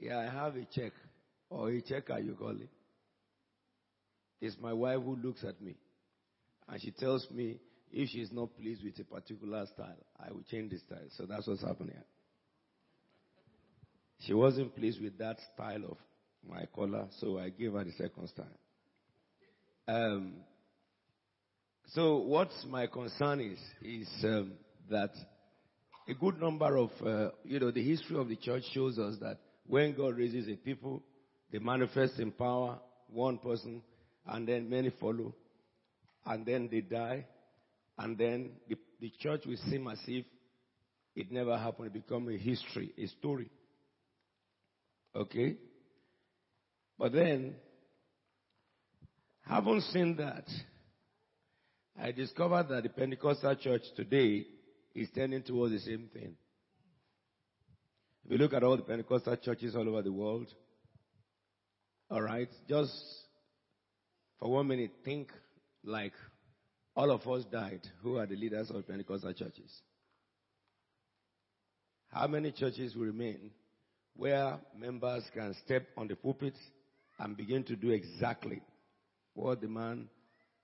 Yeah, I have a check. Or a checker, you call it. It's my wife who looks at me. And she tells me if she's not pleased with a particular style, I will change the style. So that's what's happening. She wasn't pleased with that style of my collar, so I gave her the second style. Um, so what my concern is, is um, that a good number of, uh, you know, the history of the church shows us that when God raises a people, they manifest in power, one person, and then many follow, and then they die, and then the, the church will seem as if it never happened. It become a history, a story. Okay? But then, having seen that, I discovered that the Pentecostal church today is tending towards the same thing. If you look at all the Pentecostal churches all over the world, all right, just for one minute, think like all of us died who are the leaders of Pentecostal churches. How many churches will remain where members can step on the pulpit and begin to do exactly what the man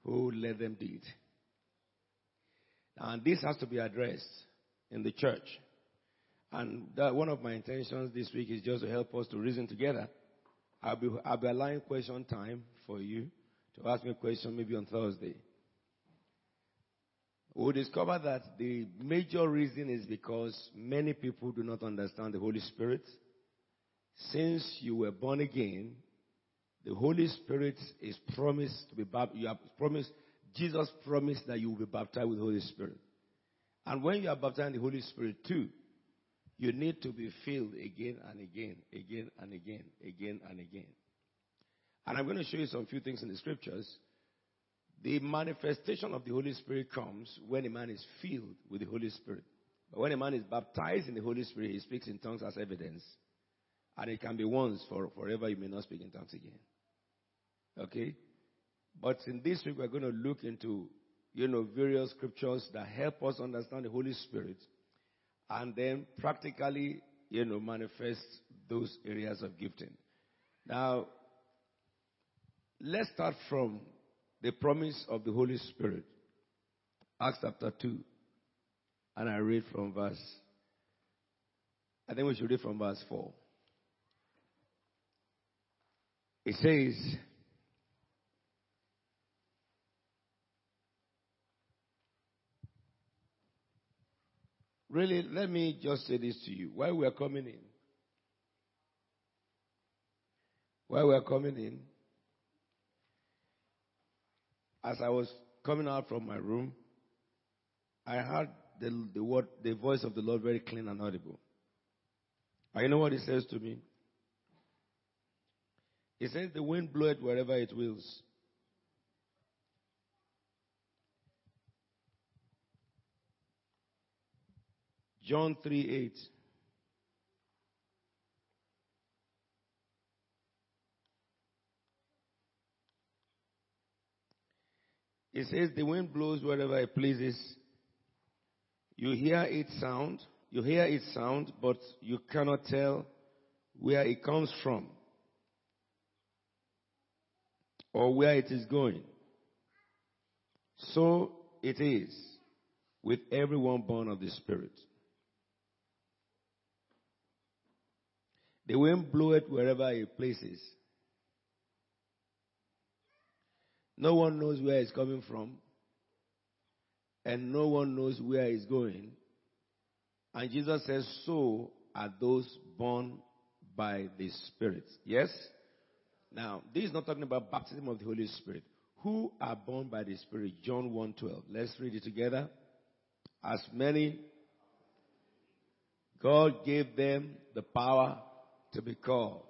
who led them did? And this has to be addressed in the church. And one of my intentions this week is just to help us to reason together. I'll be, I'll be allowing question time for you to ask me a question maybe on Thursday. We'll discover that the major reason is because many people do not understand the Holy Spirit. Since you were born again, the Holy Spirit is promised to be baptized. You have promised, Jesus promised that you will be baptized with the Holy Spirit. And when you are baptized in the Holy Spirit too, you need to be filled again and again, again and again, again and again. And I'm going to show you some few things in the scriptures. The manifestation of the Holy Spirit comes when a man is filled with the Holy Spirit. But when a man is baptized in the Holy Spirit, he speaks in tongues as evidence. And it can be once for forever you may not speak in tongues again. Okay? But in this week we're going to look into, you know, various scriptures that help us understand the Holy Spirit and then practically, you know, manifest those areas of gifting. Now, let's start from the promise of the Holy Spirit. Acts chapter 2. And I read from verse, I think we should read from verse 4. It says, Really, let me just say this to you. While we are coming in, while we are coming in, as I was coming out from my room, I heard the, the word, the voice of the Lord very clean and audible. And you know what he says to me? He says, The wind bloweth wherever it wills. John 3 8. It says the wind blows wherever it pleases. You hear its sound, you hear its sound, but you cannot tell where it comes from or where it is going. So it is with everyone born of the Spirit. The wind bloweth wherever it places. No one knows where it's coming from, and no one knows where it's going. And Jesus says, So are those born by the Spirit. Yes? Now, this is not talking about baptism of the Holy Spirit. Who are born by the Spirit? John 1:12. Let's read it together. As many God gave them the power to be called.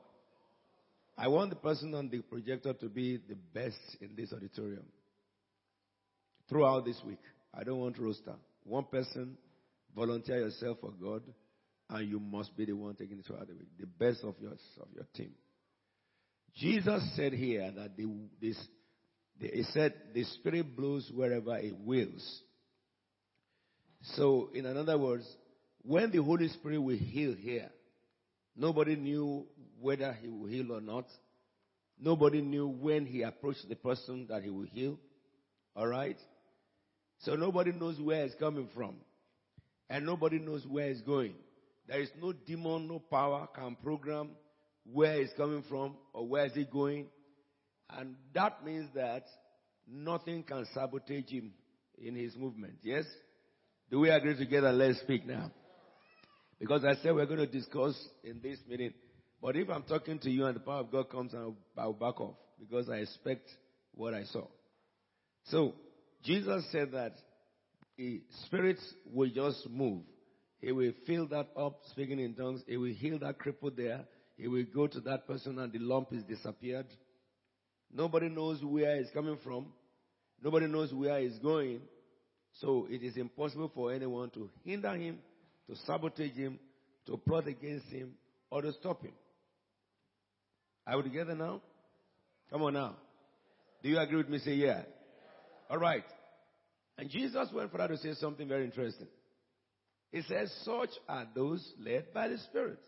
I want the person on the projector to be the best in this auditorium throughout this week. I don't want roster. One person, volunteer yourself for God, and you must be the one taking it throughout the week. The best of yours, of your team. Jesus said here that the, this, the, he said the Spirit blows wherever it wills. So, in other words, when the Holy Spirit will heal here, Nobody knew whether he will heal or not. Nobody knew when he approached the person that he will heal. All right? So nobody knows where it's coming from. And nobody knows where it's going. There is no demon, no power can program where it's coming from or where is it going. And that means that nothing can sabotage him in his movement. Yes? Do we agree together? Let's speak now. Because I said we're going to discuss in this meeting. But if I'm talking to you and the power of God comes, I'll, I'll back off because I expect what I saw. So, Jesus said that the spirits will just move. He will fill that up, speaking in tongues. He will heal that cripple there. He will go to that person and the lump is disappeared. Nobody knows where it's coming from. Nobody knows where it's going. So it is impossible for anyone to hinder him, to sabotage him, to plot against him, or to stop him. Are we together now? Come on now. Do you agree with me? Say yeah. All right. And Jesus went further to say something very interesting. He says, such are those led by the Spirit.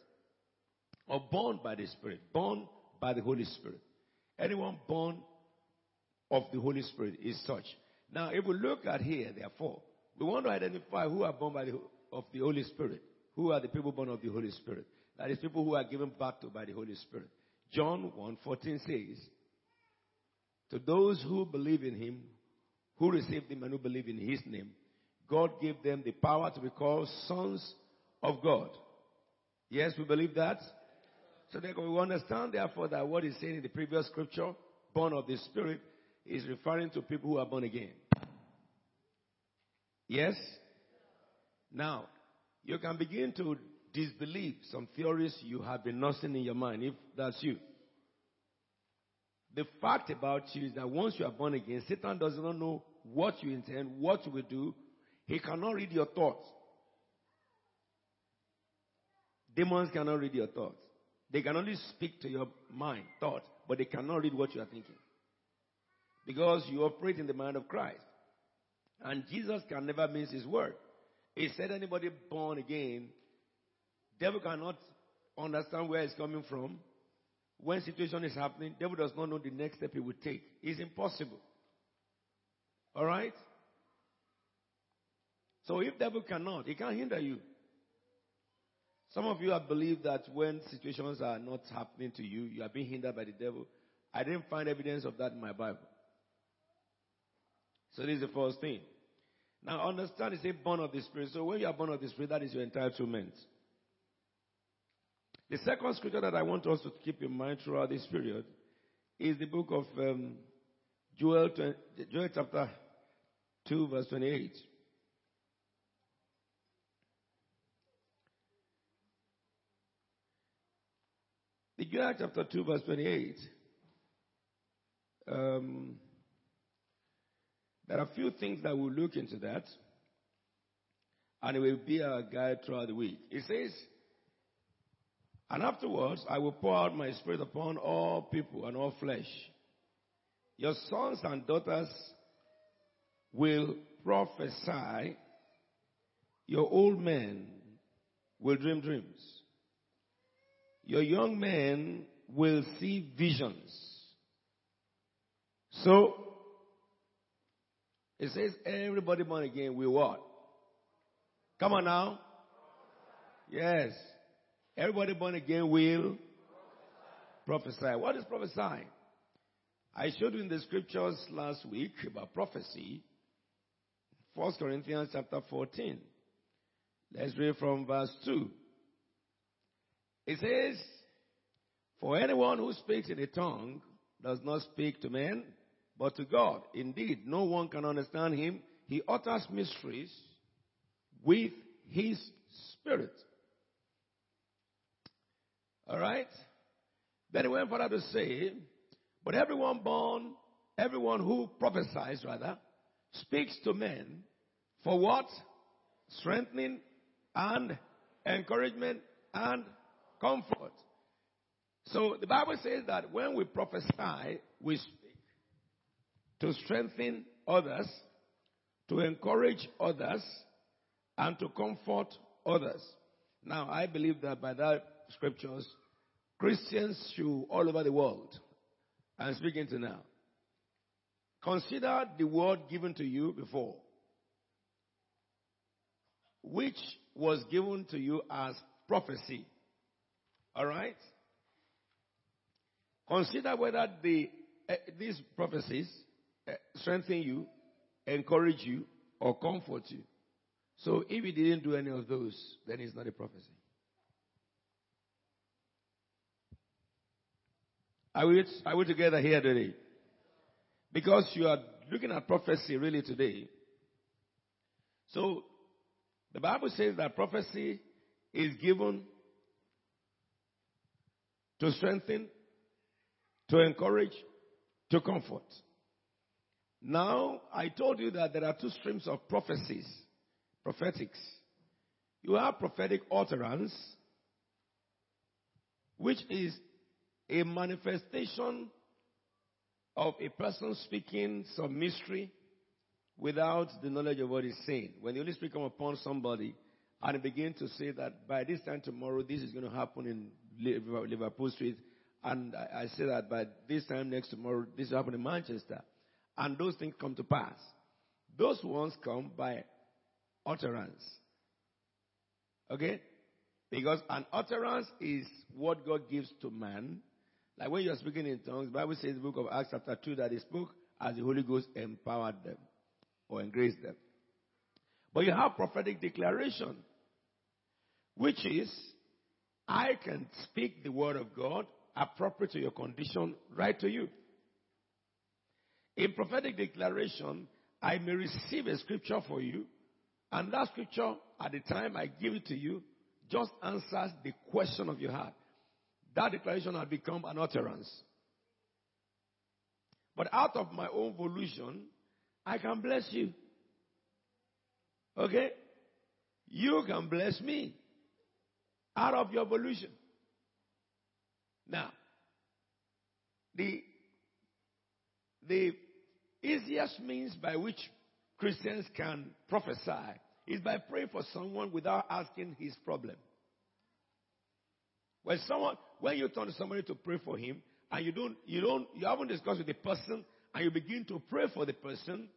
Or born by the Spirit. Born by the Holy Spirit. Anyone born of the Holy Spirit is such. Now, if we look at here, therefore, we want to identify who are born by the, of the Holy Spirit. Who are the people born of the Holy Spirit? That is people who are given birth to by the Holy Spirit. John 1.14 says, To those who believe in him, who received him and who believe in his name, God gave them the power to be called sons of God. Yes, we believe that. So therefore we understand therefore that what is saying in the previous scripture, born of the Spirit, is referring to people who are born again. Yes? Now, you can begin to disbelieve some theories you have been nursing in your mind, if that's you. The fact about you is that once you are born again, Satan does not know what you intend, what you will do. He cannot read your thoughts. Demons cannot read your thoughts. They can only speak to your mind, thought, but they cannot read what you are thinking. Because you operate in the mind of Christ. And Jesus can never miss his word. He said anybody born again, devil cannot understand where it's coming from. When situation is happening, devil does not know the next step he will take. It's impossible. Alright? So if devil cannot, he can't hinder you. Some of you have believed that when situations are not happening to you, you are being hindered by the devil. I didn't find evidence of that in my Bible. So this is the first thing. Now understand it's a born of the Spirit. So when you are born of the Spirit, that is your entitlement. The second scripture that I want us to keep in mind throughout this period is the book of um, Joel, Joel chapter 2 verse 28. The Joel chapter 2 verse 28. Um, there are a few things that we'll look into that, and it will be our guide throughout the week. It says, and afterwards I will pour out my spirit upon all people and all flesh. Your sons and daughters will prophesy. Your old men will dream dreams. Your young men will see visions. So, it says everybody born again will what? Come on now. Yes. Everybody born again will prophesy. What is prophesying? I showed you in the scriptures last week about prophecy. 1 Corinthians chapter 14. Let's read from verse 2. It says, For anyone who speaks in a tongue does not speak to men, but to God. Indeed, no one can understand him. He utters mysteries with his spirit. All right? Then he went further to say, but everyone born, everyone who prophesies rather, speaks to men for what? Strengthening and encouragement and comfort. So the Bible says that when we prophesy, we to strengthen others, to encourage others, and to comfort others. Now, I believe that by that scriptures Christians should all over the world. I'm speaking to now. Consider the word given to you before, which was given to you as prophecy. Alright? Consider whether the, uh, these prophecies strengthen you, encourage you, or comfort you. So if he didn't do any of those, then it's not a prophecy. Are we, are we together here today? Because you are looking at prophecy really today. So the Bible says that prophecy is given to strengthen, to encourage, to comfort. Now, I told you that there are two streams of prophecies, prophetics. You have prophetic utterance, which is a manifestation of a person speaking some mystery without the knowledge of what he's saying. When the Holy Spirit come upon somebody and begin to say that by this time tomorrow this is going to happen in Liverpool Street, and I, I say that by this time next tomorrow this will happen in Manchester, and those things come to pass. Those ones come by utterance. Okay? Because an utterance is what God gives to man like when you're speaking in tongues, Bible says the book of Acts chapter 2 that they spoke as the Holy Ghost empowered them or engraced them. But you have prophetic declaration, which is, I can speak the word of God appropriate to your condition right to you. In prophetic declaration, I may receive a scripture for you, and that scripture, at the time I give it to you, just answers the question of your heart. That declaration has become an utterance. But out of my own volition, I can bless you. Okay? You can bless me out of your volition. Now, the, the easiest means by which Christians can prophesy is by praying for someone without asking his problem. When someone, when you turn to somebody to pray for him, and you don't, you don't, you haven't discussed with the person, and you begin to pray for the person,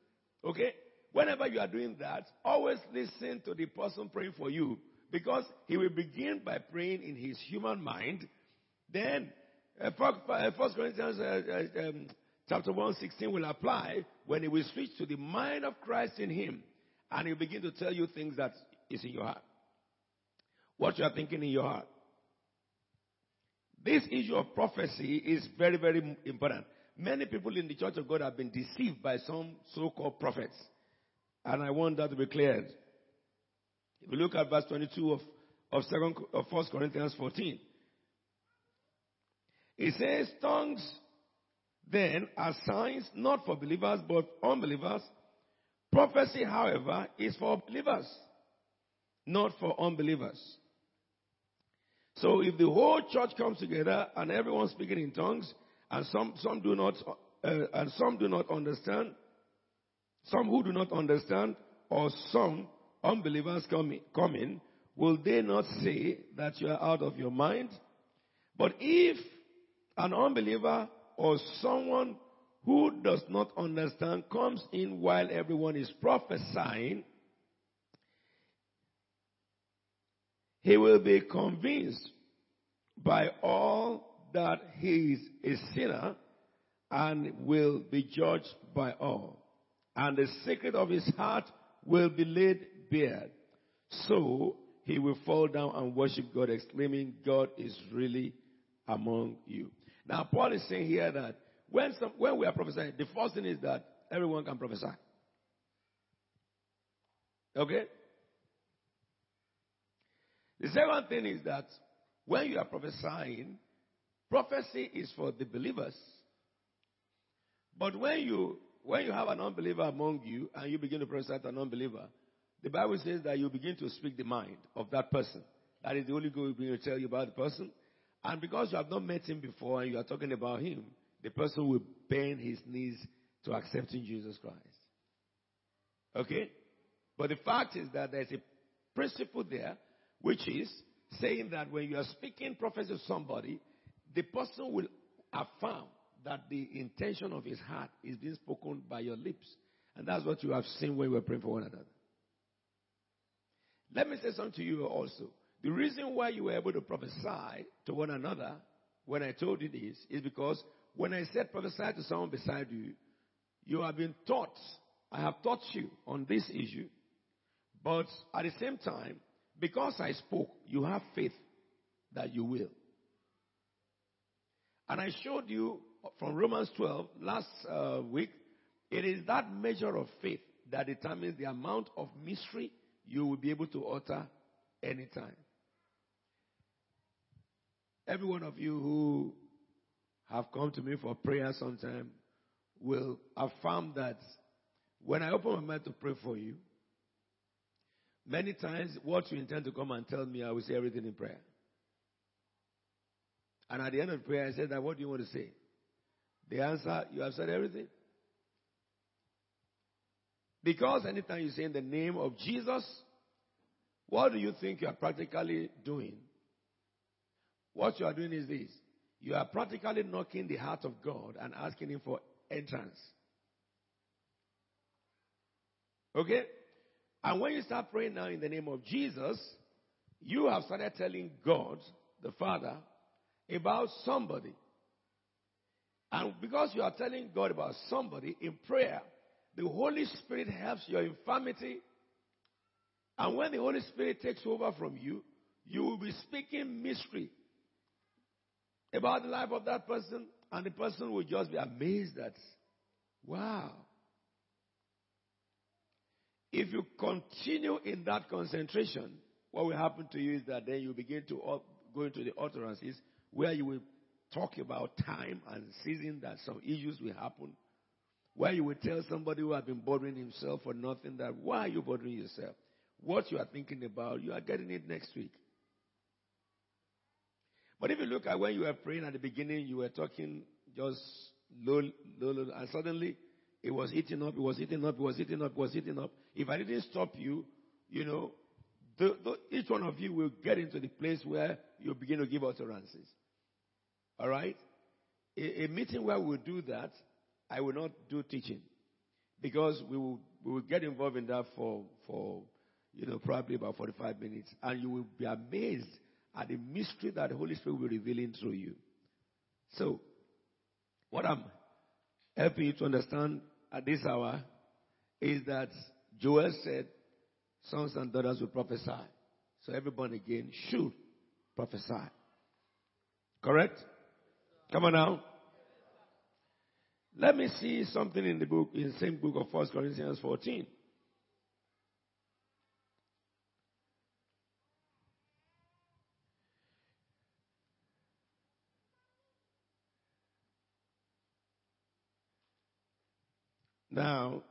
okay? Whenever you are doing that, always listen to the person praying for you, because he will begin by praying in his human mind. Then, uh, uh First Corinthians uh, uh, um, chapter one sixteen will apply when he will switch to the mind of Christ in him, and he'll begin to tell you things that is in your heart, what you are thinking in your heart. This issue of prophecy is very, very important. Many people in the church of God have been deceived by some so-called prophets. And I want that to be cleared. If you look at verse 22 of, of, second, of 1 Corinthians 14, it says, tongues then are signs not for believers but unbelievers. Prophecy, however, is for believers, not for unbelievers. So if the whole church comes together and everyone speaking in tongues, and some, some do not, uh, and some do not understand, some who do not understand, or some unbelievers come in, come in, will they not say that you are out of your mind? But if an unbeliever or someone who does not understand comes in while everyone is prophesying, he will be convinced by all that he is a sinner and will be judged by all. And the secret of his heart will be laid bare. So he will fall down and worship God, exclaiming, God is really among you. Now, Paul is saying here that when, some, when we are prophesying, the first thing is that everyone can prophesy. Okay? The second thing is that when you are prophesying, prophecy is for the believers. But when you when you have an unbeliever among you and you begin to prophesy to an unbeliever, the Bible says that you begin to speak the mind of that person. That is the Holy Ghost will begin to tell you about the person. And because you have not met him before and you are talking about him, the person will bend his knees to accepting Jesus Christ. Okay? But the fact is that there's a principle there, which is saying that when you are speaking prophecy to somebody, the person will affirm that the intention of his heart is being spoken by your lips. And that's what you have seen when we were praying for one another. Let me say something to you also. The reason why you were able to prophesy to one another when I told you this is because when I said prophesy to someone beside you, you have been taught, I have taught you on this issue, but at the same time, because I spoke, you have faith that you will. And I showed you from Romans 12 last uh, week, it is that measure of faith that determines the amount of mystery you will be able to utter anytime. Every one of you who have come to me for prayer sometime will affirm that when I open my mouth to pray for you, many times what you intend to come and tell me, I will say everything in prayer. And at the end of prayer, I said that, what do you want to say? The answer, you have said everything. Because anytime you say in the name of Jesus, what do you think you are practically doing? What you are doing is this. You are practically knocking the heart of God and asking Him for entrance. Okay? And when you start praying now in the name of Jesus, you have started telling God, the Father, about somebody. And because you are telling God about somebody in prayer, the Holy Spirit helps your infirmity. And when the Holy Spirit takes over from you, you will be speaking mystery about the life of that person, and the person will just be amazed that, wow. If you continue in that concentration, what will happen to you is that then you begin to go into the utterances where you will talk about time and season that some issues will happen. Where you will tell somebody who has been bothering himself for nothing that why are you bothering yourself? What you are thinking about, you are getting it next week. But if you look at when you were praying at the beginning, you were talking just low, low, low, and suddenly it was eating up, it was eating up, it was eating up, it was eating up. If I didn't stop you, you know, the, the, each one of you will get into the place where you begin to give utterances. All right? A, a meeting where we'll do that, I will not do teaching because we will, we will get involved in that for, for, you know, probably about 45 minutes and you will be amazed at the mystery that the Holy Spirit will be revealing through you. So, what I'm helping you to understand at this hour is that Joel said, sons and daughters will prophesy. So everyone again should prophesy. Correct? Come on now. Let me see something in the book, in the same book of 1 Corinthians 14. Now,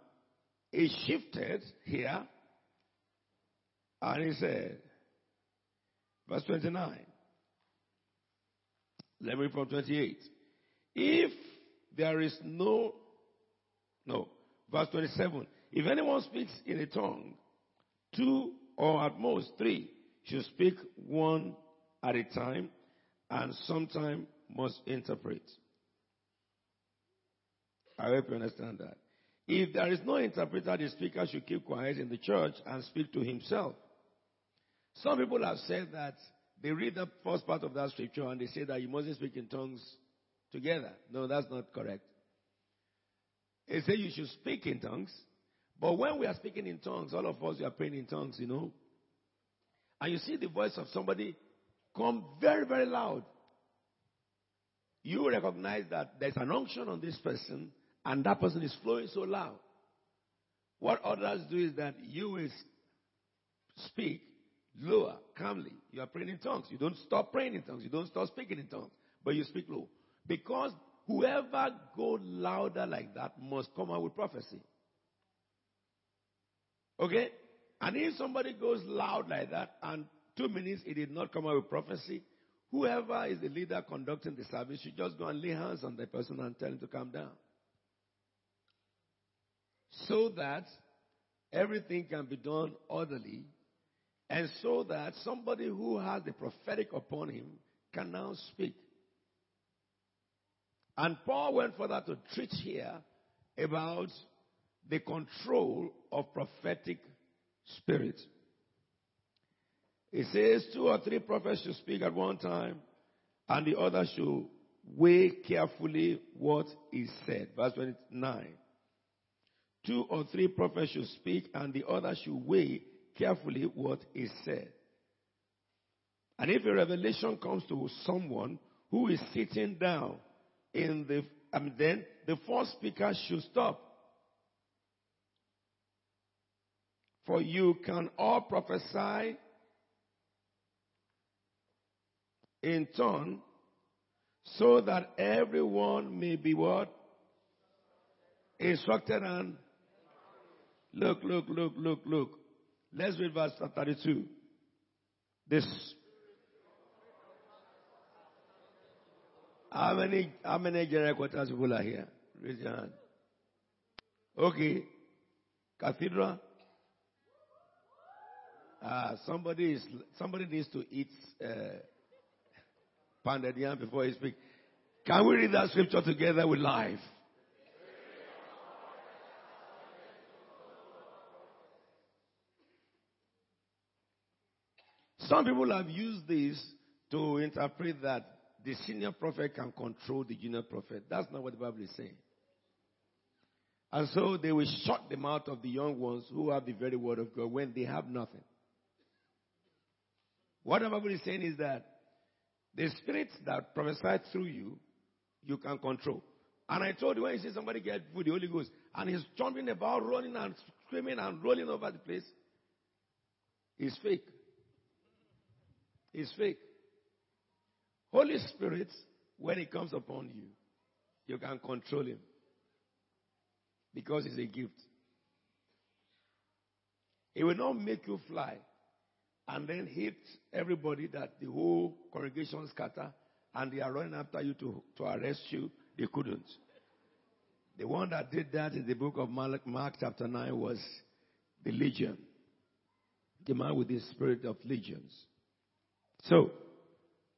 it shifted here, and he said, verse 29. Let me read from 28. If there is no, no, verse 27. If anyone speaks in a tongue, two or at most three should speak one at a time, and sometime must interpret. I hope you understand that. If there is no interpreter, the speaker should keep quiet in the church and speak to himself. Some people have said that they read the first part of that scripture and they say that you mustn't speak in tongues together. No, that's not correct. They say you should speak in tongues, but when we are speaking in tongues, all of us we are praying in tongues, you know. And you see the voice of somebody come very, very loud. You recognize that there's an unction on this person and that person is flowing so loud. What others do is that you will speak lower, calmly. You are praying in tongues. You don't stop praying in tongues. You don't stop speaking in tongues, but you speak low. Because whoever goes louder like that must come out with prophecy. Okay? And if somebody goes loud like that and two minutes he did not come out with prophecy, whoever is the leader conducting the service should just go and lay hands on the person and tell him to calm down so that everything can be done orderly And so that somebody who has the prophetic upon him can now speak. And Paul went further to treat here about the control of prophetic spirit. It says two or three prophets should speak at one time, and the other should weigh carefully what is said. Verse 29. Two or three prophets should speak, and the other should weigh carefully what is said. And if a revelation comes to someone who is sitting down in the, I mean, then the first speaker should stop. For you can all prophesy in turn so that everyone may be what? Instructed and look, look, look, look, look. Let's read verse 32. This. How many, how many general quarters people are here? Raise your hand. Okay. Cathedral. Uh, somebody is, somebody needs to eat, uh, before he speaks. Can we read that scripture together with life? Some people have used this to interpret that the senior prophet can control the junior prophet. That's not what the Bible is saying. And so they will shut the mouth of the young ones who have the very word of God when they have nothing. What the Bible is saying is that the spirits that prophesy through you, you can control. And I told you when you see somebody get with the Holy Ghost and he's jumping about, running and screaming and rolling over the place, it's fake. It's fake. Holy Spirit, when it comes upon you, you can control him. Because it's a gift. It will not make you fly and then hit everybody that the whole congregation scatter and they are running after you to, to arrest you. They couldn't. The one that did that in the book of Mark, Mark chapter 9 was the legion. The man with the spirit of legions. So,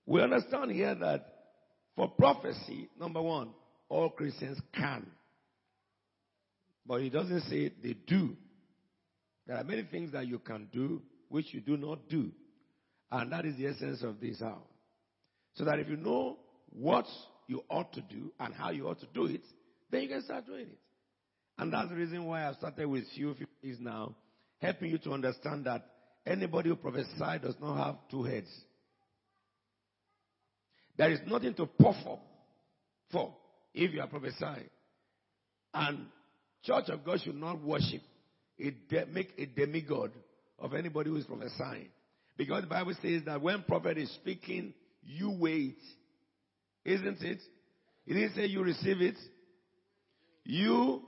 we understand here that for prophecy, number one, all Christians can. But it doesn't say they do. There are many things that you can do which you do not do. And that is the essence of this hour. So that if you know what you ought to do and how you ought to do it, then you can start doing it. And that's the reason why I started with you is now, helping you to understand that anybody who prophesies does not have two heads. There is nothing to puff up for if you are prophesying. And Church of God should not worship, a de- make a demigod of anybody who is prophesying. Because the Bible says that when prophet is speaking, you wait. Isn't it? It didn't say you receive it. You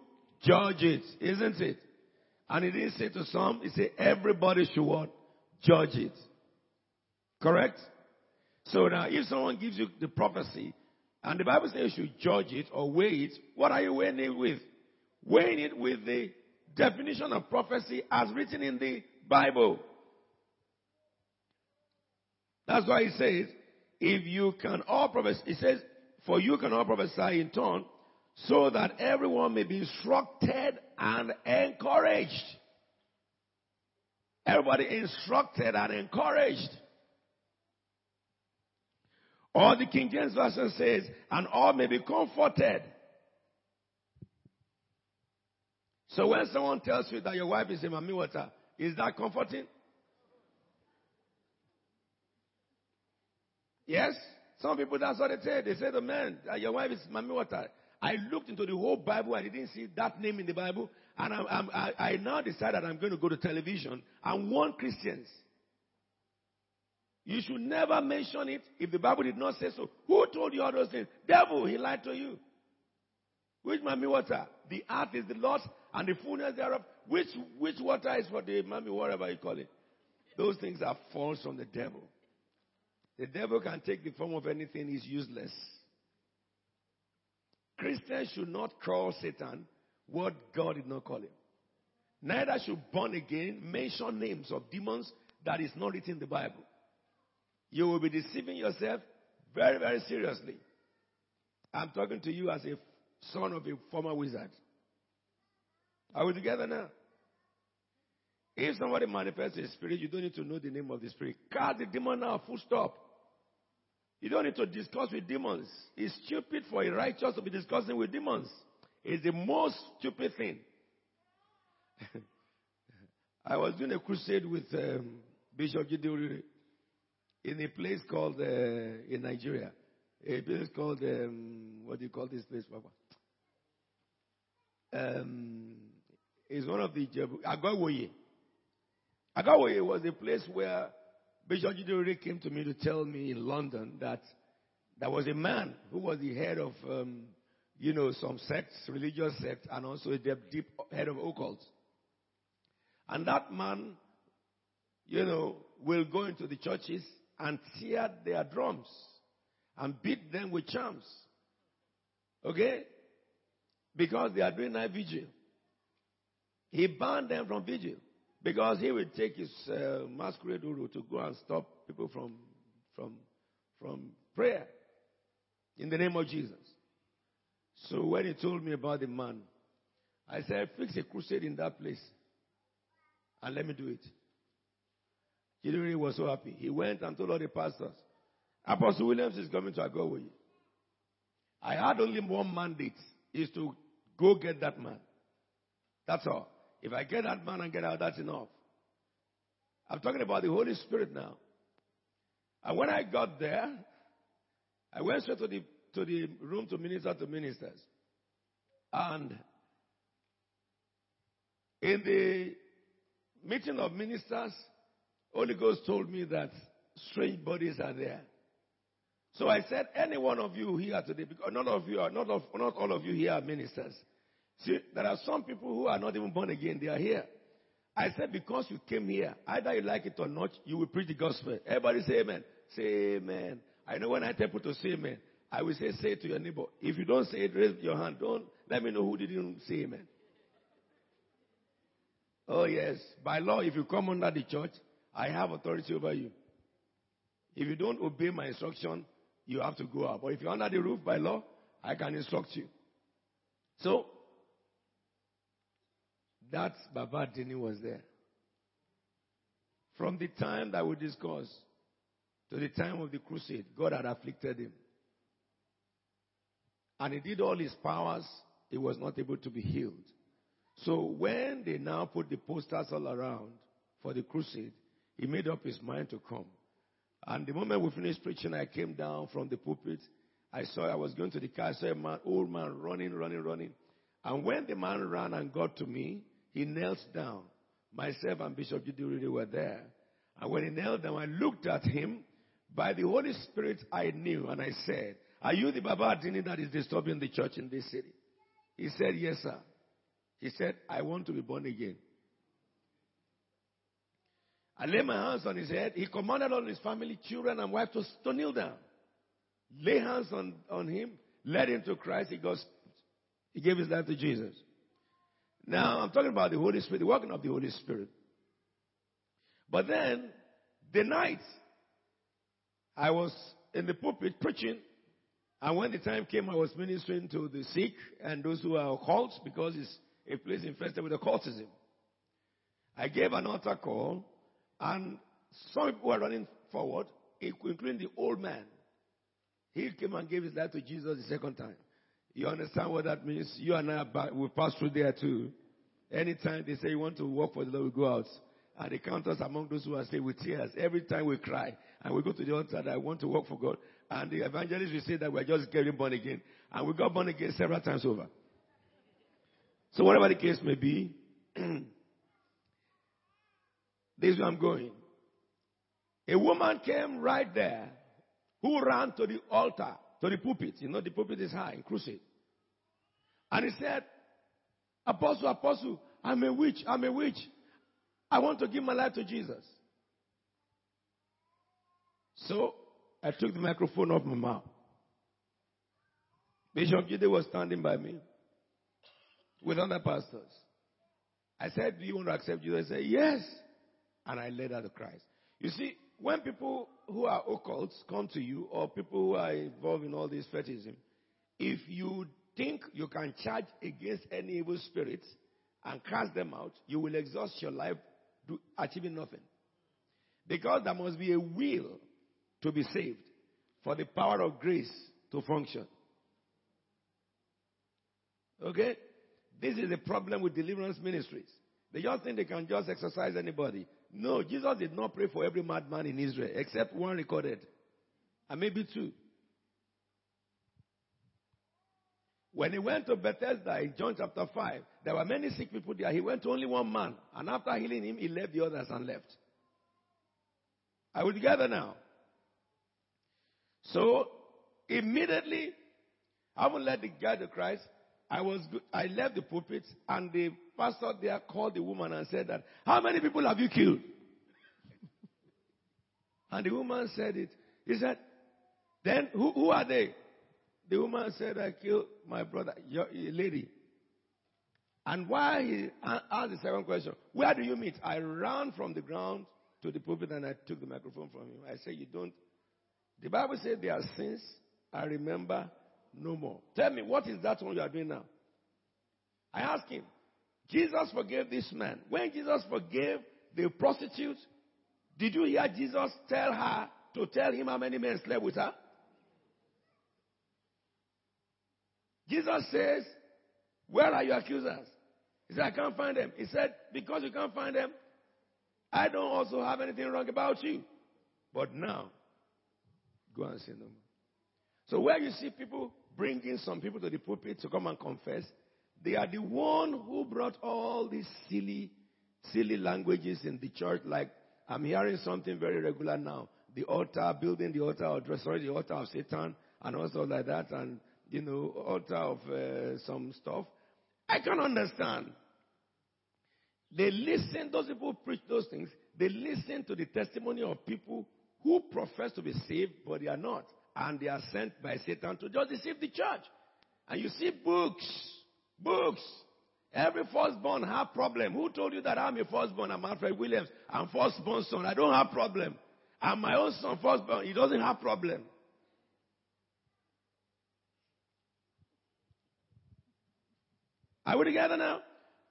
judge it. Isn't it? And it didn't say to some, it said everybody should what? Judge it. Correct? So now, if someone gives you the prophecy, and the Bible says you should judge it or weigh it, what are you weighing it with? Weighing it with the definition of prophecy as written in the Bible. That's why he says, if you can all prophesy, he says, for you can all prophesy in turn, so that everyone may be instructed and encouraged. Everybody instructed and encouraged. Or the King James Version says, and all may be comforted. So when someone tells you that your wife is a mommy water, is that comforting? Yes? Some people, that's what they say. They say the man, your wife is mommy water. I looked into the whole Bible. I didn't see that name in the Bible. And I'm, I'm, I, I now decided that I'm going to go to television and warn Christians. You should never mention it if the Bible did not say so. Who told you all those things? Devil, he lied to you. Which mommy water? The earth is the Lord's and the fullness thereof. Which, which water is for the mommy, whatever you call it? Those things are false from the devil. The devil can take the form of anything, he's useless. Christians should not call Satan what God did not call him. Neither should born again mention names of demons that is not written in the Bible. You will be deceiving yourself very, very seriously. I'm talking to you as a son of a former wizard. Are we together now? If somebody manifests a spirit, you don't need to know the name of the spirit. Cast the demon out, full stop. You don't need to discuss with demons. It's stupid for a righteous to be discussing with demons. It's the most stupid thing. I was doing a crusade with um, Bishop Gideon in a place called, uh, in Nigeria, a place called, um, what do you call this place, Papa? Um, it's one of the, Agawoye. Agawoye was a place where Bishop Gideon came to me to tell me in London that there was a man who was the head of, um, you know, some sects, religious sects, and also a deep, deep head of occults. And that man, you know, will go into the churches and tear their drums and beat them with charms. Okay? Because they are doing night vigil. He banned them from vigil because he will take his uh, masquerade to go and stop people from, from, from prayer in the name of Jesus. So when he told me about the man, I said, fix a crusade in that place and let me do it. Gideon was so happy. He went and told all the pastors, Apostle Williams is coming to Agawoye. I had only one mandate, is to go get that man. That's all. If I get that man and get out, that's enough. I'm talking about the Holy Spirit now. And when I got there, I went straight to the, to the room to minister to ministers. And in the meeting of ministers, Holy Ghost told me that strange bodies are there. So I said, any one of you here today, because none of you are, not, of, not all of you here are ministers. See, there are some people who are not even born again, they are here. I said, because you came here, either you like it or not, you will preach the gospel. Everybody say amen. Say amen. I know when I tell people to say amen, I will say, say to your neighbor. If you don't say it, raise your hand. Don't let me know who didn't say amen. Oh, yes. By law, if you come under the church, I have authority over you. If you don't obey my instruction, you have to go out. But if you're under the roof by law, I can instruct you. So, that Baba Dini was there. From the time that we discussed to the time of the crusade, God had afflicted him. And he did all his powers, he was not able to be healed. So when they now put the posters all around for the crusade, he made up his mind to come. And the moment we finished preaching, I came down from the pulpit. I saw I was going to the car. I saw a man, old man running, running, running. And when the man ran and got to me, he knelt down. Myself and Bishop Judy were there. And when he knelt down, I looked at him. By the Holy Spirit, I knew and I said, Are you the Baba Adini that is disturbing the church in this city? He said, Yes, sir. He said, I want to be born again. I laid my hands on his head. He commanded all his family, children, and wife to, to kneel down. Lay hands on, on him, led him to Christ. He goes, he gave his life to Jesus. Now, I'm talking about the Holy Spirit, the working of the Holy Spirit. But then, the night, I was in the pulpit preaching, and when the time came, I was ministering to the sick and those who are occults because it's a place infested with occultism. I gave an altar call, and some people were running forward, including the old man. He came and gave his life to Jesus the second time. You understand what that means? You and I will pass through there too. Anytime they say you want to work for the Lord, we go out. And they count us among those who are saved with tears. Every time we cry and we go to the altar that I want to work for God. And the evangelists will say that we're just getting born again. And we got born again several times over. So whatever the case may be, this is where I'm going. A woman came right there who ran to the altar, to the pulpit. You know, the pulpit is high in crusade. And he said, Apostle, Apostle, I'm a witch, I'm a witch. I want to give my life to Jesus. So I took the microphone off my mouth. Bishop Jide was standing by me with other pastors. I said, Do you want to accept Jesus? I said, Yes. And I led her to Christ. You see, when people who are occults come to you, or people who are involved in all this fetishism, if you think you can charge against any evil spirits and cast them out, you will exhaust your life do, achieving nothing. Because there must be a will to be saved for the power of grace to function. Okay? This is the problem with deliverance ministries. They just think they can just exercise anybody. No, Jesus did not pray for every madman in Israel, except one recorded. And maybe two. When he went to Bethesda in John chapter 5, there were many sick people there. He went to only one man. And after healing him, he left the others and left. Are we together now? So, immediately, I will let the guy to Christ. I was, I left the pulpit and the pastor there called the woman and said that, how many people have you killed? and the woman said it. He said, then who, who are they? The woman said, I killed my brother, your, your lady. And why he asked the second question, where do you meet? I ran from the ground to the pulpit and I took the microphone from him. I said, you don't. The Bible said there are sins I remember no more. Tell me, what is that one you are doing now? I ask him, Jesus forgave this man. When Jesus forgave the prostitute, did you hear Jesus tell her to tell him how many men slept with her? Jesus says, Where are your accusers? He said, I can't find them. He said, Because you can't find them, I don't also have anything wrong about you. But now, go and no more. So where you see people bringing some people to the pulpit to come and confess, they are the one who brought all these silly, silly languages in the church. Like I'm hearing something very regular now: the altar, building the altar, or sorry, the altar of Satan, and also like that, and you know, altar of uh, some stuff. I can understand. They listen, those people preach those things, they listen to the testimony of people who profess to be saved, but they are not. And they are sent by Satan to just deceive the church. And you see books, books. Every firstborn have problem. Who told you that I'm a firstborn? I'm Alfred Williams. I'm firstborn son. I don't have problem. I'm my own son firstborn. He doesn't have problem. Are we together now?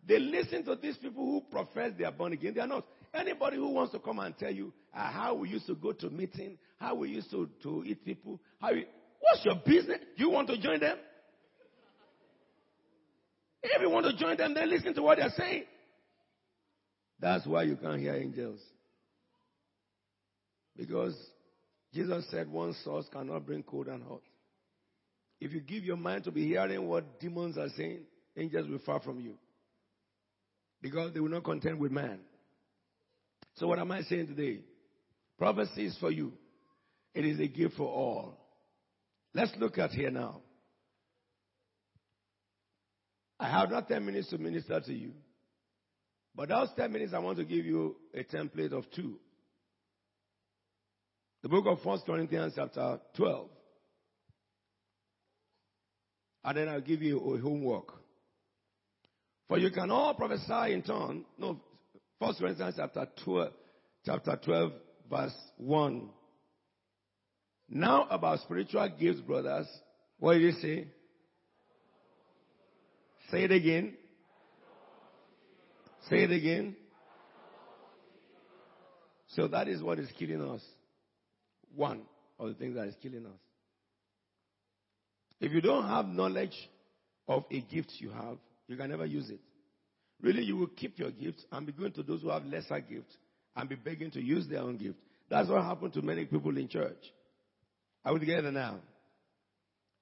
They listen to these people who profess they are born again. They are not. Anybody who wants to come and tell you uh, how we used to go to meeting, how we used to, to eat people, how we, what's your business? You want to join them? If you want to join them, then listen to what they're saying. That's why you can't hear angels. Because Jesus said one source cannot bring cold and hot. If you give your mind to be hearing what demons are saying, angels will far from you. Because they will not contend with man. So what am I saying today? Prophecy is for you. It is a gift for all. Let's look at here now. I have not 10 minutes to minister to you. But those 10 minutes, I want to give you a template of two. The book of 1 Corinthians, chapter 12. And then I'll give you a homework. For you can all prophesy in tongues. No, First Corinthians chapter 12, chapter 12, verse 1. Now about spiritual gifts, brothers. What did he say? Say it again. Say it again. So that is what is killing us. One of the things that is killing us. If you don't have knowledge of a gift you have, you can never use it. Really, you will keep your gift and be going to those who have lesser gifts and be begging to use their own gift. That's what happened to many people in church. Are we together now?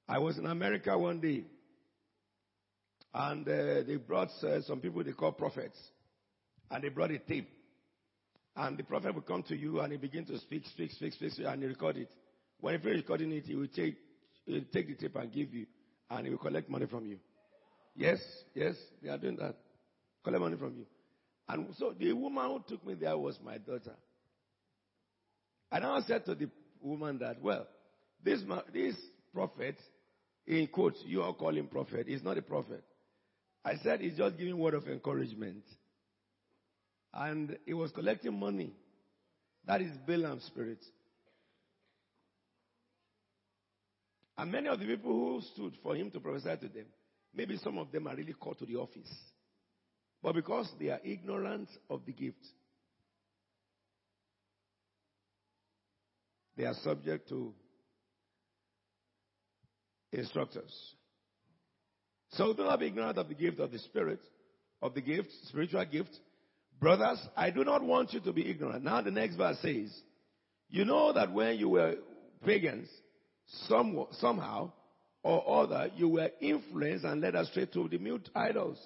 I was in America one day, and uh, they brought uh, some people they call prophets, and they brought a tape. And the prophet will come to you and he begin to speak, speak, speak, speak, speak and he record it. When he finished recording it, he will take, he will take the tape and give you, and he will collect money from you. Yes, yes, they are doing that. Collect money from you. And so the woman who took me there was my daughter. And I said to the woman that, well, this, this prophet, in quotes, you all call him prophet, he's not a prophet. I said he's just giving word of encouragement. And he was collecting money That is Balaam's spirit. And many of the people who stood for him to prophesy to them, maybe some of them are really called to the office. But because they are ignorant of the gift, they are subject to instructors. So do not be ignorant of the gift of the Spirit, of the gift, spiritual gift. Brothers, I do not want you to be ignorant. Now the next verse says, You know that when you were pagans, some, somehow or other, you were influenced and led astray to the mute idols.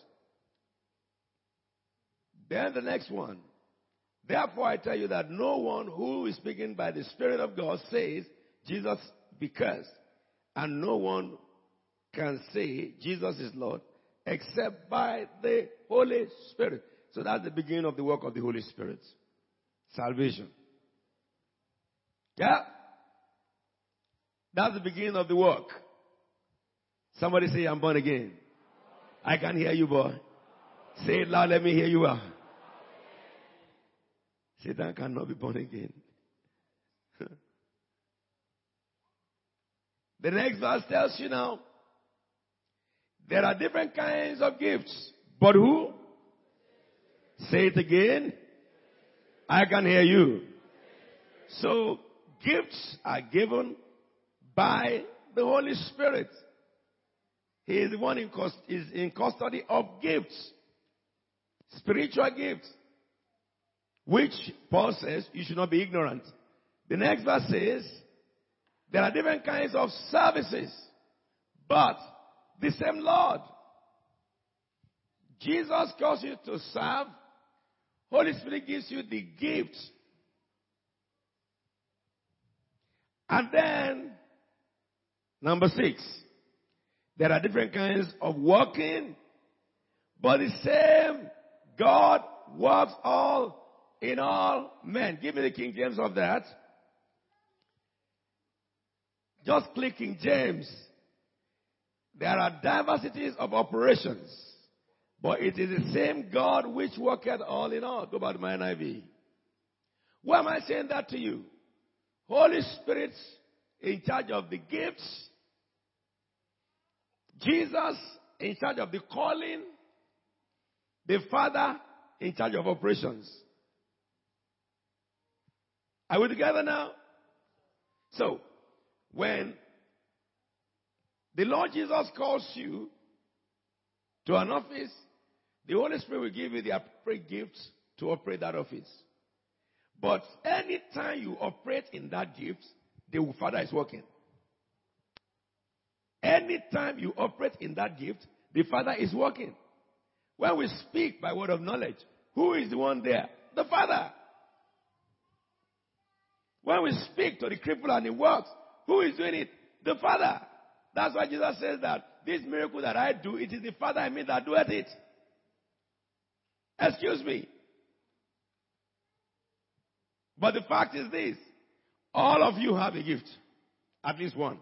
Then the next one. Therefore I tell you that no one who is speaking by the Spirit of God says Jesus because, and no one can say Jesus is Lord except by the Holy Spirit. So that's the beginning of the work of the Holy Spirit. Salvation. Yeah? That's the beginning of the work. Somebody say, I'm born again. I can hear you, boy. Say it loud, let me hear you. Satan cannot be born again. The next verse tells you now there are different kinds of gifts. But who? Say it again. I can hear you. So gifts are given by the Holy Spirit. He is the one in, cost, is in custody of gifts, spiritual gifts, which Paul says you should not be ignorant. The next verse says there are different kinds of services, but the same Lord. Jesus calls you to serve. Holy Spirit gives you the gift. And then, number six, there are different kinds of working, but the same God works all in all men. Give me the King James of that. Just click King James. There are diversities of operations, but it is the same God which worketh all in all. Go back to my NIV. Why am I saying that to you? Holy Spirit in charge of the gifts. Jesus in charge of the calling. The Father in charge of operations. Are we together now? So, when the Lord Jesus calls you to an office. The Holy Spirit will give you the appropriate gifts to operate that office. But anytime you operate in that gift, the Father is working. Anytime you operate in that gift, the Father is working. When we speak by word of knowledge, who is the one there? The Father. When we speak to the cripple and it works, who is doing it? The Father. That's why Jesus says that this miracle that I do, it is the Father in me that doeth it. Excuse me. But the fact is this all of you have a gift, at least one.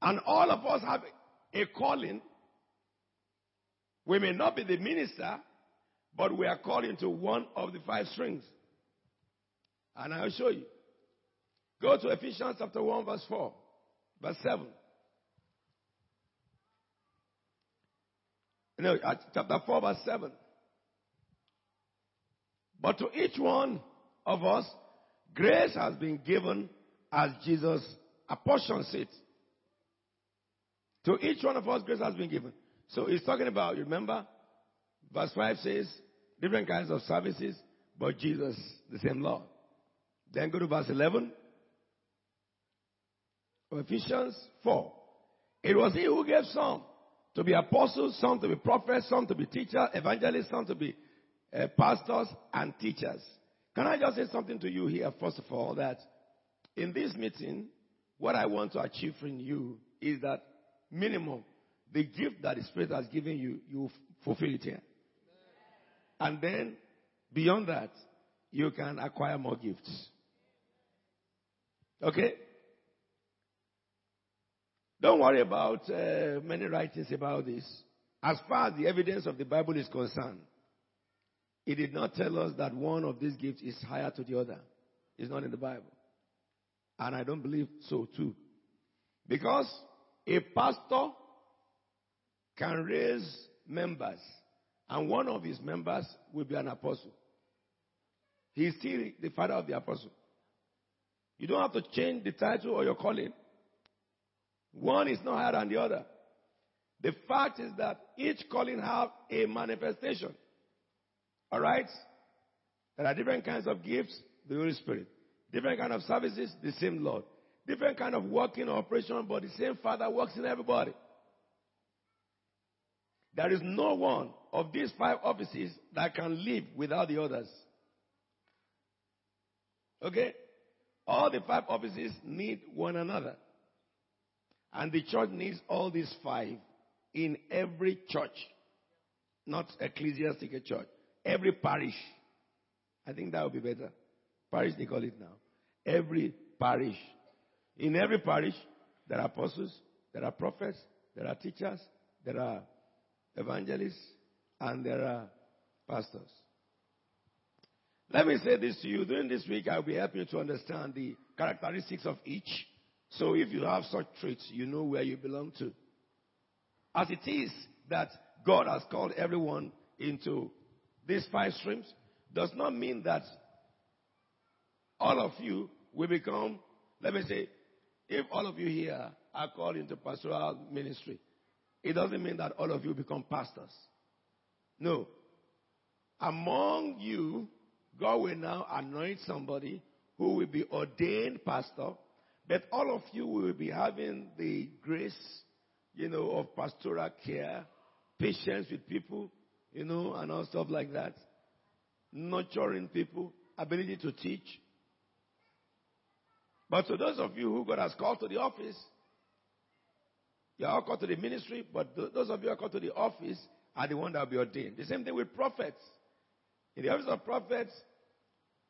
And all of us have a calling. We may not be the minister, but we are called into one of the five strings. And I'll show you. Go to Ephesians chapter 1, verse 4, verse 7. No, chapter 4, verse 7. But to each one of us, grace has been given as Jesus apportions it. To each one of us, grace has been given. So he's talking about, remember, verse 5 says, different kinds of services, but Jesus, the same Lord. Then go to verse 11 of Ephesians 4. It was he who gave some to be apostles, some to be prophets, some to be teachers, evangelists, some to be uh, pastors and teachers. Can I just say something to you here, first of all, that in this meeting, what I want to achieve from you is that minimum, the gift that the Spirit has given you, you fulfill it here. And then, beyond that, you can acquire more gifts. Okay? Don't worry about uh, many writings about this. As far as the evidence of the Bible is concerned, it did not tell us that one of these gifts is higher to the other. It's not in the Bible. And I don't believe so too. Because a pastor can raise members, and one of his members will be an apostle. He is still the father of the apostle. You don't have to change the title or your calling. One is not higher than the other. The fact is that each calling have a manifestation. All right? There are different kinds of gifts, the Holy Spirit. Different kind of services, the same Lord. Different kind of working operation, but the same Father works in everybody. There is no one of these five offices that can live without the others. Okay? All the five offices need one another. And the church needs all these five in every church. Not ecclesiastical church. Every parish. I think that would be better. Parish, they call it now. Every parish. In every parish, there are apostles, there are prophets, there are teachers, there are evangelists, and there are pastors. Let me say this to you. During this week, I'll be helping you to understand the characteristics of each. So if you have such traits, you know where you belong to. As it is that God has called everyone into these five streams, does not mean that all of you will become, let me say, if all of you here are called into pastoral ministry, it doesn't mean that all of you become pastors. No. Among you, God will now anoint somebody who will be ordained pastor, but all of you will be having the grace, you know, of pastoral care, patience with people, you know, and all stuff like that. Nurturing people, ability to teach. But to those of you who God has called to the office, you are all called to the ministry, but those of you who are called to the office are the ones that will be ordained. The same thing with prophets. In the office of prophets,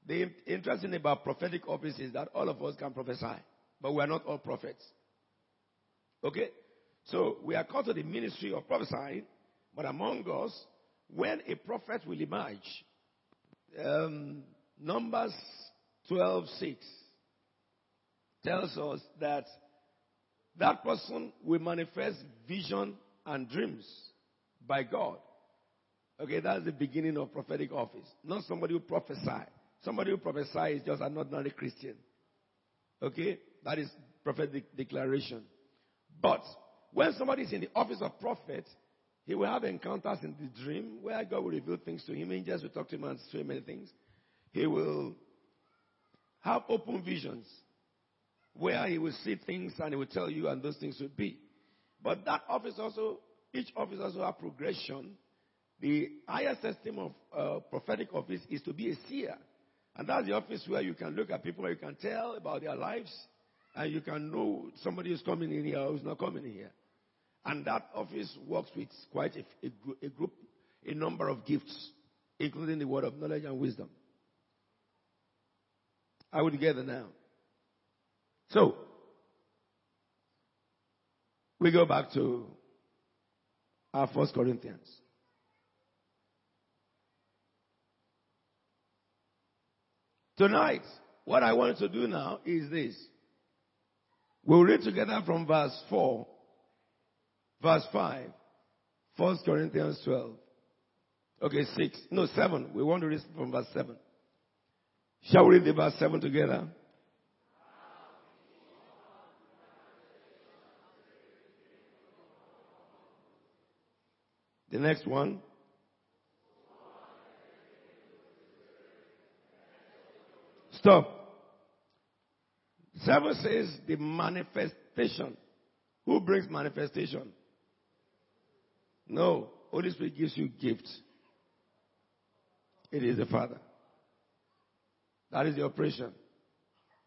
the interesting thing about prophetic office is that all of us can prophesy, but we are not all prophets. Okay? So we are called to the ministry of prophesying, but among us, when a prophet will emerge, um, Numbers 12:6 tells us that that person will manifest vision and dreams by God. Okay, that's the beginning of prophetic office. Not somebody who prophesy. Somebody who prophesies is just an ordinary Christian. Okay? That is prophetic declaration. But when somebody is in the office of prophet, he will have encounters in the dream where God will reveal things to him. Angels will talk to him and him many things. He will have open visions where he will see things and he will tell you and those things will be. But that office also, each office also have progression. The highest system of uh, prophetic office is to be a seer. And that's the office where you can look at people, you can tell about their lives, and you can know somebody who's coming in here or who's not coming in here. And that office works with quite a, a, a group, a number of gifts, including the word of knowledge and wisdom. Are we together now? So, we go back to our First Corinthians. Tonight, what I want to do now is this. We'll read together from verse 4, verse 5, 1 Corinthians 12. Okay, 6. No, 7. We want to read from verse 7. Shall we read the verse 7 together? The next one. Stop. Seven says the manifestation. Who brings manifestation? No. Holy Spirit gives you gifts. It is the Father. That is the operation.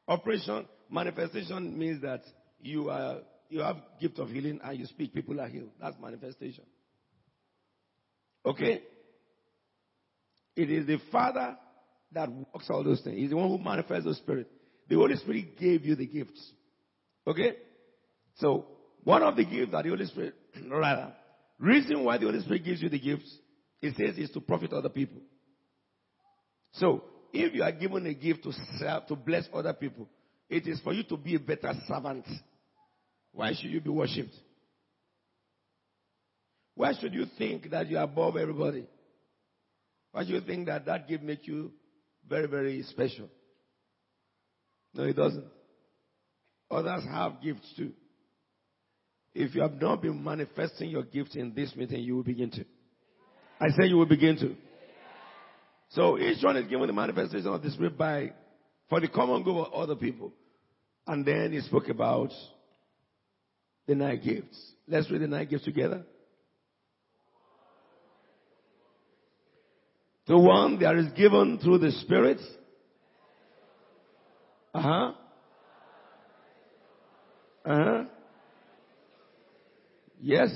Operation, manifestation means that you are you have gift of healing and you speak, people are healed. That's manifestation. Okay? It is the Father that works all those things. He's the one who manifests the Spirit. The Holy Spirit gave you the gifts. Okay? So, one of the gifts that the Holy Spirit, rather, Reason why the Holy Spirit gives you the gifts, it says, is to profit other people. So, if you are given a gift to serve, to bless other people, it is for you to be a better servant. Why should you be worshipped? Why should you think that you are above everybody? Why should you think that that gift makes you very, very special? No, it doesn't. Others have gifts too. If you have not been manifesting your gift in this meeting, you will begin to. I say you will begin to. So each one is given the manifestation of the Spirit by, for the common good of other people. And then he spoke about the nine gifts. Let's read the nine gifts together. The one that is given through the Spirit. Uh huh. Uh huh. Yes.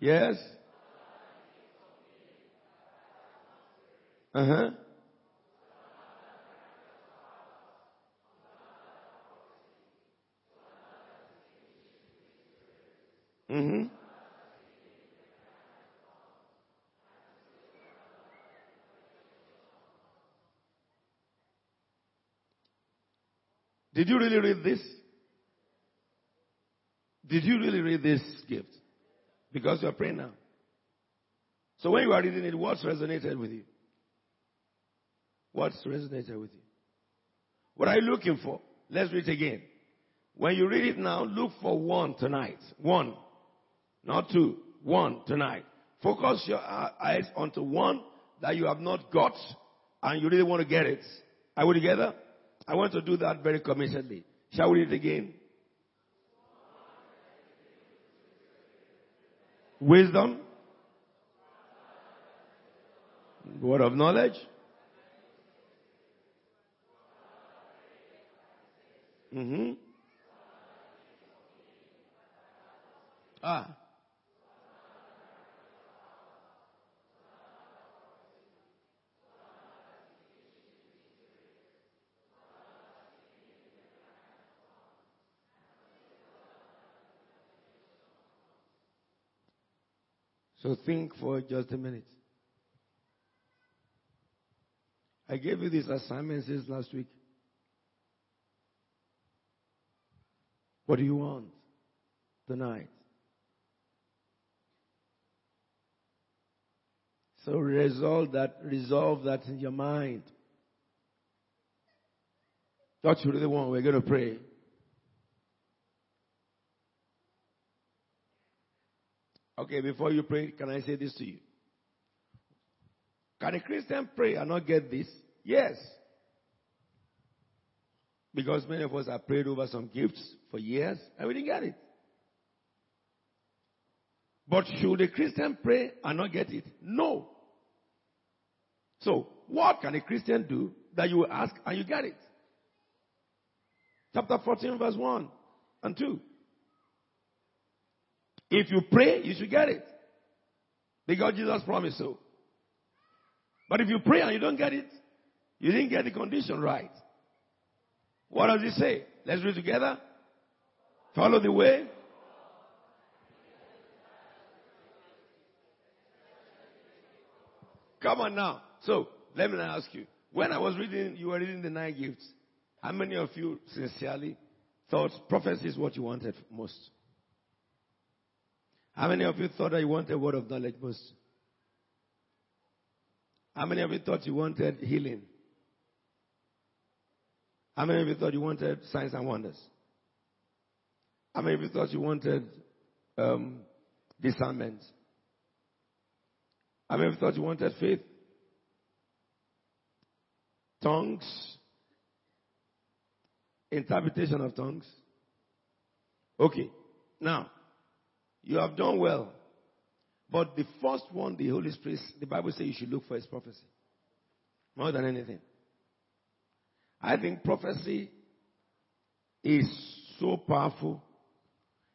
Yes. Uh huh. Mm-hmm. Did you really read this? Did you really read this gift? Because you are praying now. So when you are reading it, what's resonated with you? What's resonated with you? What are you looking for? Let's read it again. When you read it now, look for one tonight. One. Not two. One tonight. Focus your eyes onto one that you have not got and you really want to get it. Are we together? I want to do that very commissionedly. Shall we read it again? Wisdom. Word of knowledge. Mm-hmm. Ah. So think for just a minute. I gave you these assignments this last week. What do you want tonight? So resolve that, resolve that in your mind. You really want, we're going to pray. Okay, before you pray, can I say this to you? Can a Christian pray and not get this? Yes. Because many of us have prayed over some gifts for years and we didn't get it. But should a Christian pray and not get it? No. So, what can a Christian do that you ask and you get it? Chapter 14, verse 1 and 2. If you pray, you should get it. Because Jesus promised so. But if you pray and you don't get it, you didn't get the condition right. What does he say? Let's read together. Follow the way. Come on now. So, let me ask you. When I was reading, you were reading the nine gifts. How many of you sincerely thought prophecy is what you wanted most? How many of you thought that you wanted word of knowledge most? How many of you thought you wanted healing? How many of you thought you wanted signs and wonders? How many of you thought you wanted um, discernment? How many of you thought you wanted faith? Tongues? Interpretation of tongues? Okay. Now, you have done well. But the first one, the Holy Spirit, the Bible says you should look for his prophecy. More than anything. I think prophecy is so powerful.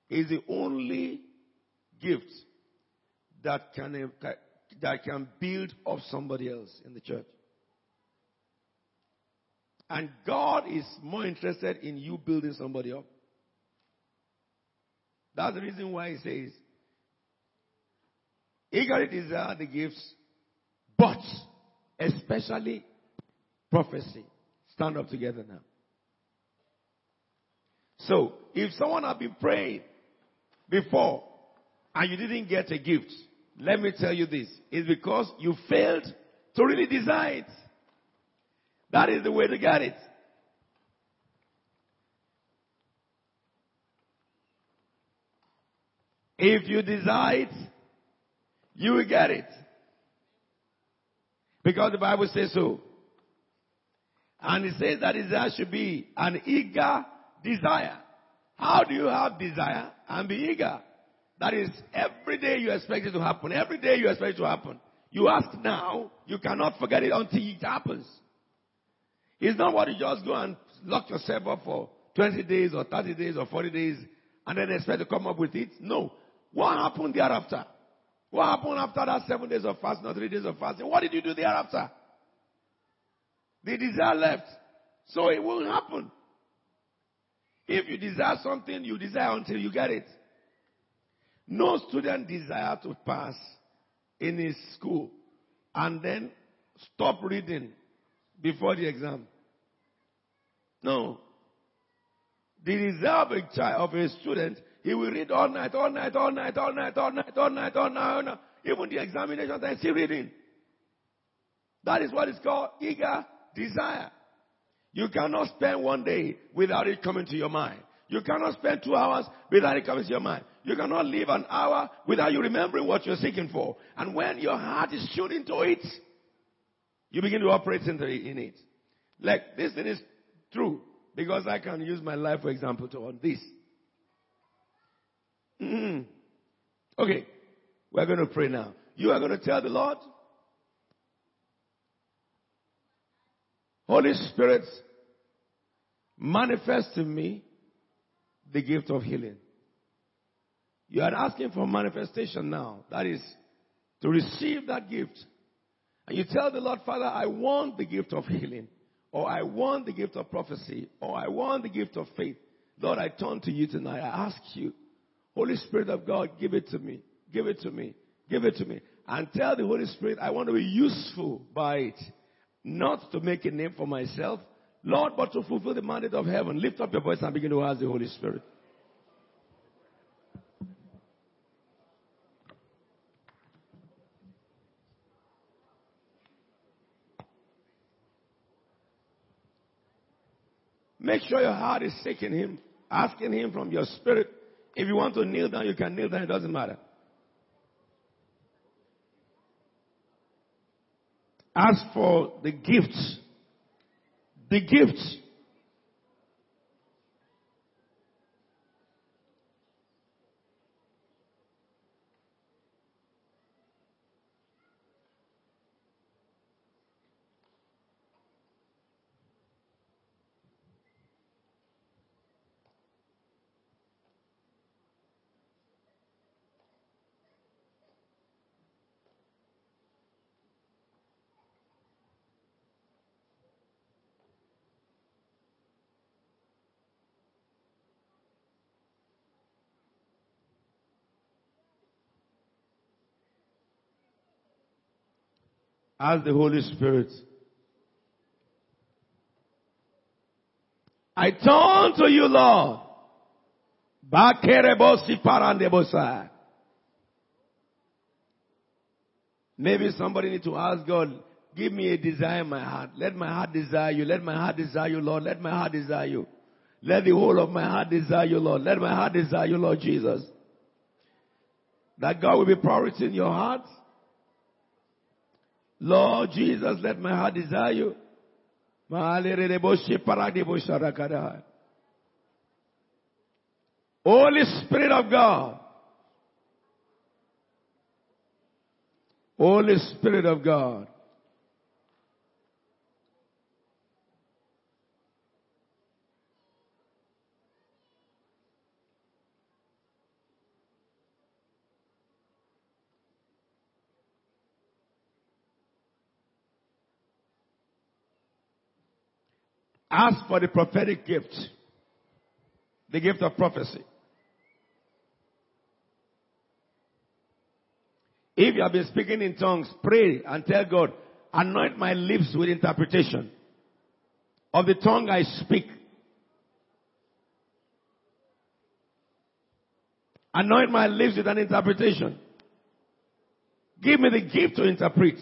Is the only gift that can, that can build up somebody else in the church. And God is more interested in you building somebody up That's the reason why he says, eagerly desire the gifts, but especially prophecy. Stand up together now. So, if someone had been praying before and you didn't get a gift, let me tell you this. It's because you failed to really desire it. That is the way to get it. If you desire it, you will get it. Because the Bible says so. And it says that desire should be an eager desire. How do you have desire and be eager? That is, every day you expect it to happen. Every day you expect it to happen. You ask now, you cannot forget it until it happens. It's not what you just go and lock yourself up for 20 days or 30 days or 40 days and then expect to come up with it. No. What happened thereafter? What happened after that seven days of fasting or three days of fasting? What did you do thereafter? The desire left. So it won't happen. If you desire something, you desire until you get it. No student desire to pass in his school and then stop reading before the exam. No. The desire of a child, of a student, he will read all night, all night, all night, all night, all night, all night, all night, all night. Even the examination time, still reading. That is what is called eager desire. You cannot spend one day without it coming to your mind. You cannot spend two hours without it coming to your mind. You cannot live an hour without you remembering what you're seeking for. And when your heart is shooting to it, you begin to operate in it. Like this thing is true because I can use my life, for example, to on this. Okay, we're going to pray now. You are going to tell the Lord, Holy Spirit, manifest in me the gift of healing. You are asking for manifestation now. That is to receive that gift. And you tell the Lord, Father, I want the gift of healing, or I want the gift of prophecy, or I want the gift of faith. Lord, I turn to you tonight. I ask you, Holy Spirit of God, give it to me. Give it to me. Give it to me. And tell the Holy Spirit, I want to be useful by it. Not to make a name for myself, Lord, but to fulfill the mandate of heaven. Lift up your voice and begin to ask the Holy Spirit. Make sure your heart is seeking Him, asking Him from your spirit. If you want to kneel down, you can kneel down, it doesn't matter. As for the gifts. The gifts. Ask the Holy Spirit. I turn to you, Lord. Maybe somebody need to ask God, give me a desire in my heart. Let my heart desire you. Let my heart desire you, Lord. Let my heart desire you. Let the whole of my heart desire you, Lord. Let my heart desire you, Lord Jesus. That God will be priority in your heart. Lord Jesus, let my heart desire you. Holy Spirit of God. Holy Spirit of God. Ask for the prophetic gift, the gift of prophecy. If you have been speaking in tongues, pray and tell God, anoint my lips with interpretation of the tongue I speak. Anoint my lips with an interpretation. Give me the gift to interpret.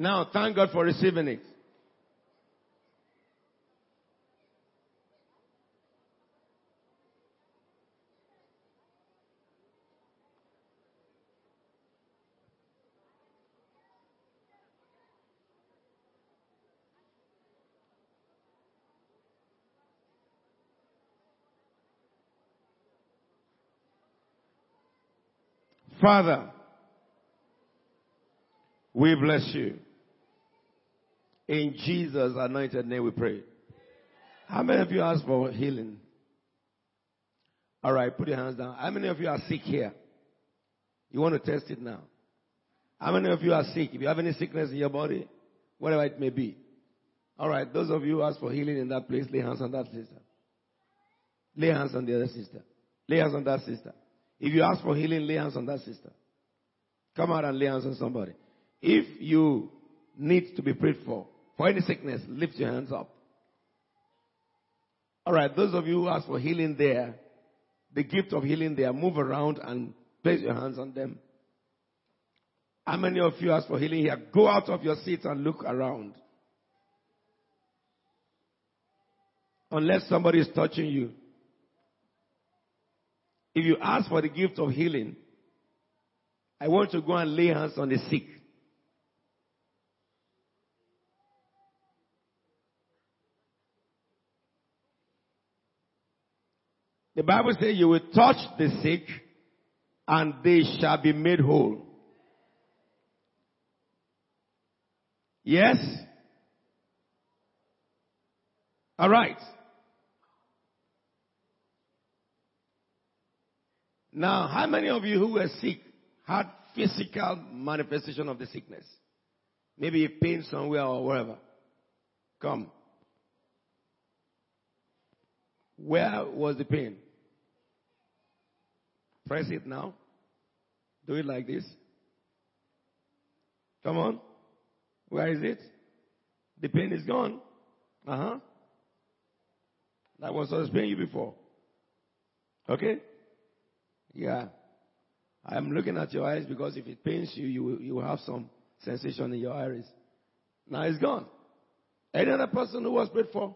Now, thank God for receiving it. Father, we bless you. In Jesus' anointed name we pray. How many of you asked for healing? All right, put your hands down. How many of you are sick here? You want to test it now? How many of you are sick? If you have any sickness in your body, whatever it may be. All right, those of you who ask for healing in that place, lay hands on that sister. Lay hands on the other sister. Lay hands on that sister. If you ask for healing, lay hands on that sister. Come out and lay hands on somebody. If you need to be prayed for, for any sickness, lift your hands up. All right, those of you who ask for healing there, the gift of healing there, move around and place your hands on them. How many of you ask for healing here? Go out of your seats and look around. Unless somebody is touching you. If you ask for the gift of healing, I want to go and lay hands on the sick. The Bible says you will touch the sick and they shall be made whole. Yes? Alright. Now, how many of you who were sick had physical manifestation of the sickness? Maybe a pain somewhere or wherever. Come. Where was the pain? Press it now. Do it like this. Come on. Where is it? The pain is gone. Uh huh. That was what was paying you before. Okay? Yeah. I'm looking at your eyes because if it pains you, you will, you will have some sensation in your iris. Now it's gone. Any other person who was prayed for?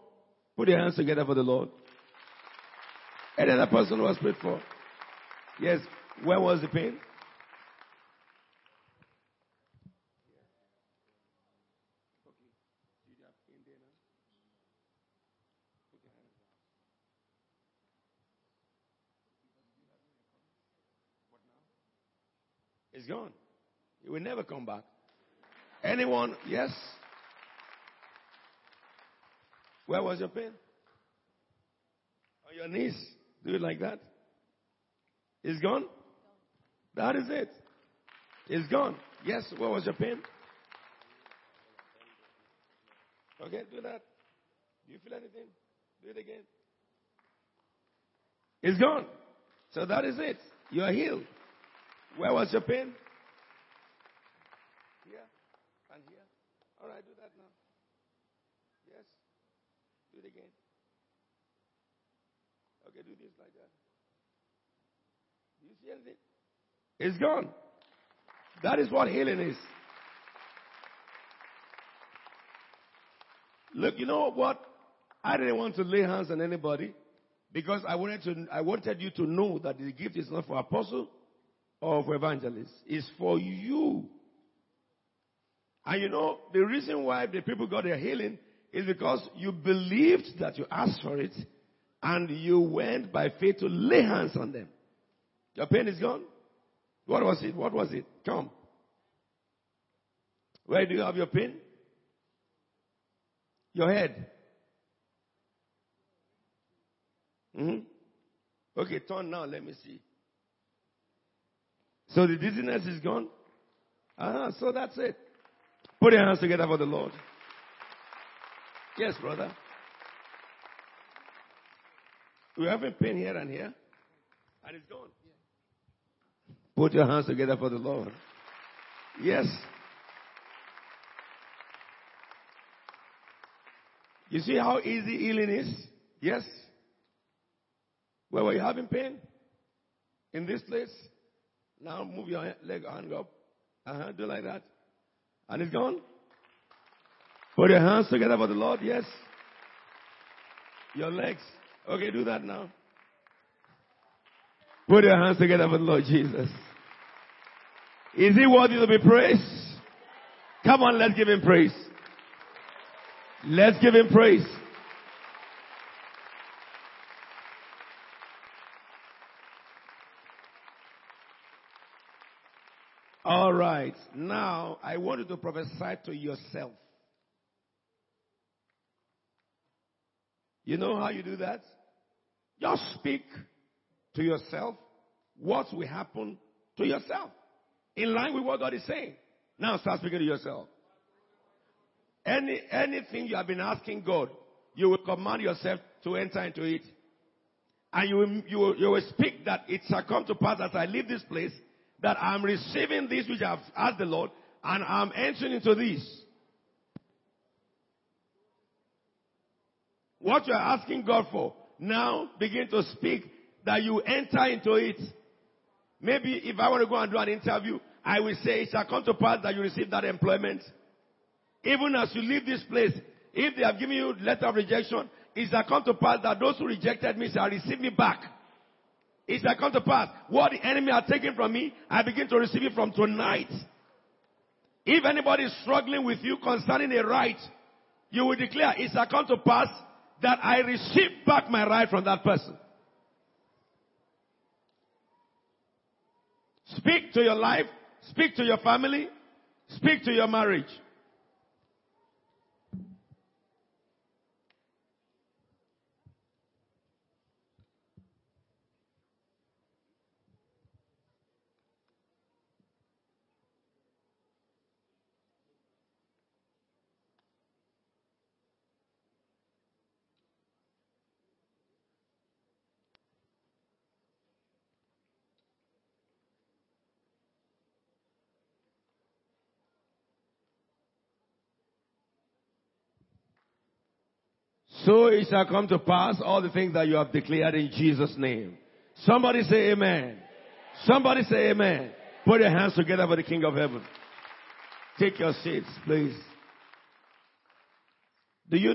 Put your hands together for the Lord. Any other person who was prayed for? Yes. Where was the pain? It's gone. It will never come back. Anyone? Yes? Where was your pain? On your knees. Do it like that. It's gone? That is it. It's gone. Yes, where was your pain? Okay, do that. Do you feel anything? Do it again. It's gone. So that is it. You are healed. Where was your pain? Here and here. All right, do that now. Yes. Do it again. Okay, do this like that. You see anything? It's gone. That is what healing is. Look, you know what? I didn't want to lay hands on anybody because I wanted to, I wanted you to know that the gift is not for apostle or for evangelist. It's for you. And you know, the reason why the people got their healing is because you believed that you asked for it and you went by faith to lay hands on them. Your pain is gone? What was it? What was it? Come. Where do you have your pain? Your head. hmm Okay, turn now. Let me see. So the dizziness is gone? Uh-huh, so that's it. Put your hands together for the Lord. Yes, brother. We having pain here and here, and it's gone. Put your hands together for the Lord. Yes. You see how easy healing is? Yes. Where were you having pain? In this place? Now move your leg hand up. Uh-huh, do like that. And it's gone. Put your hands together for the Lord. Yes. Your legs. Okay, do that now. Put your hands together for the Lord Jesus. Is he worthy to be praised? Come on, let's give him praise. Let's give him praise. All right. Now, I want you to prophesy to yourself. You know how you do that? Just speak to yourself what will happen to yourself. In line with what God is saying. Now start speaking to yourself. Any, anything you have been asking God, you will command yourself to enter into it. And you will, you will, you will speak that it shall come to pass as I leave this place, that I'm receiving this which I've asked the Lord, and I'm entering into this. What you are asking God for, now begin to speak that you enter into it. Maybe if I want to go and do an interview, I will say it shall come to pass that you receive that employment. Even as you leave this place, if they have given you letter of rejection, it shall come to pass that those who rejected me shall receive me back. It shall come to pass. What the enemy had taken from me, I begin to receive it from tonight. If anybody is struggling with you concerning a right, you will declare, it shall come to pass that I receive back my right from that person. Speak to your life, speak to your family, speak to your marriage. So it shall come to pass all the things that you have declared in Jesus' name. Somebody say amen. Somebody say amen. Put your hands together for the King of Heaven. Take your seats, please. Do you